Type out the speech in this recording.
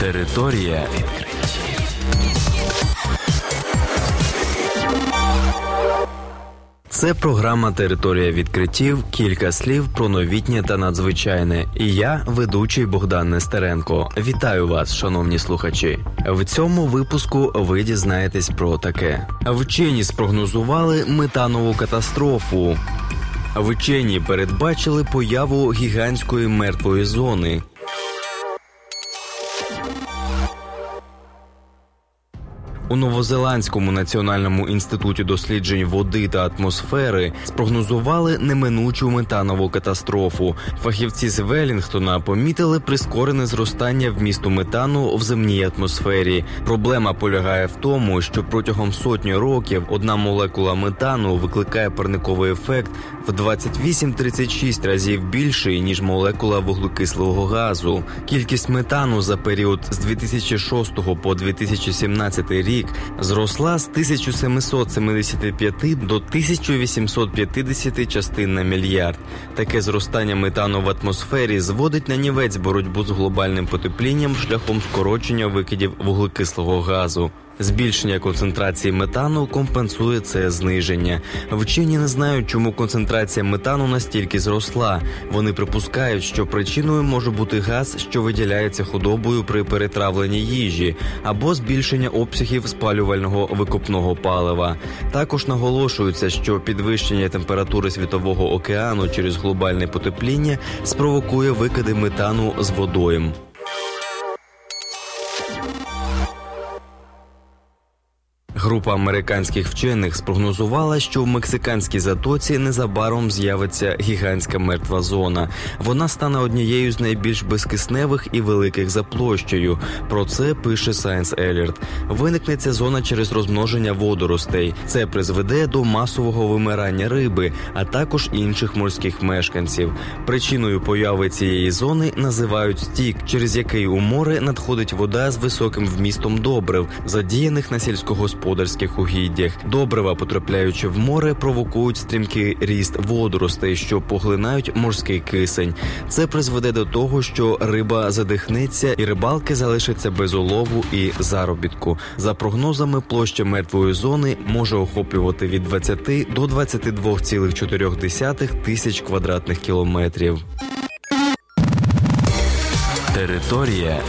Територія відкриттів. Це програма Територія відкриттів. Кілька слів про новітнє та надзвичайне. І я, ведучий Богдан Нестеренко. Вітаю вас, шановні слухачі. В цьому випуску ви дізнаєтесь про таке: вчені спрогнозували метанову катастрофу. Вчені передбачили появу гігантської мертвої зони. У Новозеландському національному інституті досліджень води та атмосфери спрогнозували неминучу метанову катастрофу. Фахівці з Велінгтона помітили прискорене зростання вмісту метану в земній атмосфері. Проблема полягає в тому, що протягом сотні років одна молекула метану викликає парниковий ефект в 28-36 разів більший ніж молекула вуглекислого газу. Кількість метану за період з 2006 по 2017 рік рік зросла з 1775 до 1850 частин на мільярд. Таке зростання метану в атмосфері зводить на нівець боротьбу з глобальним потеплінням шляхом скорочення викидів вуглекислого газу. Збільшення концентрації метану компенсує це зниження. Вчені не знають, чому концентрація метану настільки зросла. Вони припускають, що причиною може бути газ, що виділяється худобою при перетравленні їжі, або збільшення обсягів спалювального викопного палива. Також наголошується, що підвищення температури світового океану через глобальне потепління спровокує викиди метану з водойм. Група американських вчених спрогнозувала, що в мексиканській затоці незабаром з'явиться гігантська мертва зона. Вона стане однією з найбільш безкисневих і великих за площею. Про це пише Science Alert. Виникне ця зона через розмноження водоростей. Це призведе до масового вимирання риби, а також інших морських мешканців. Причиною появи цієї зони називають стік, через який у море надходить вода з високим вмістом добрив, задіяних на сільськогосподарському господарських угіддях. Добрива, потрапляючи в море, провокують стрімкий ріст водоростей, що поглинають морський кисень. Це призведе до того, що риба задихнеться, і рибалки залишаться без улову і заробітку. За прогнозами, площа мертвої зони може охоплювати від 20 до 22,4 тисяч квадратних кілометрів. Територія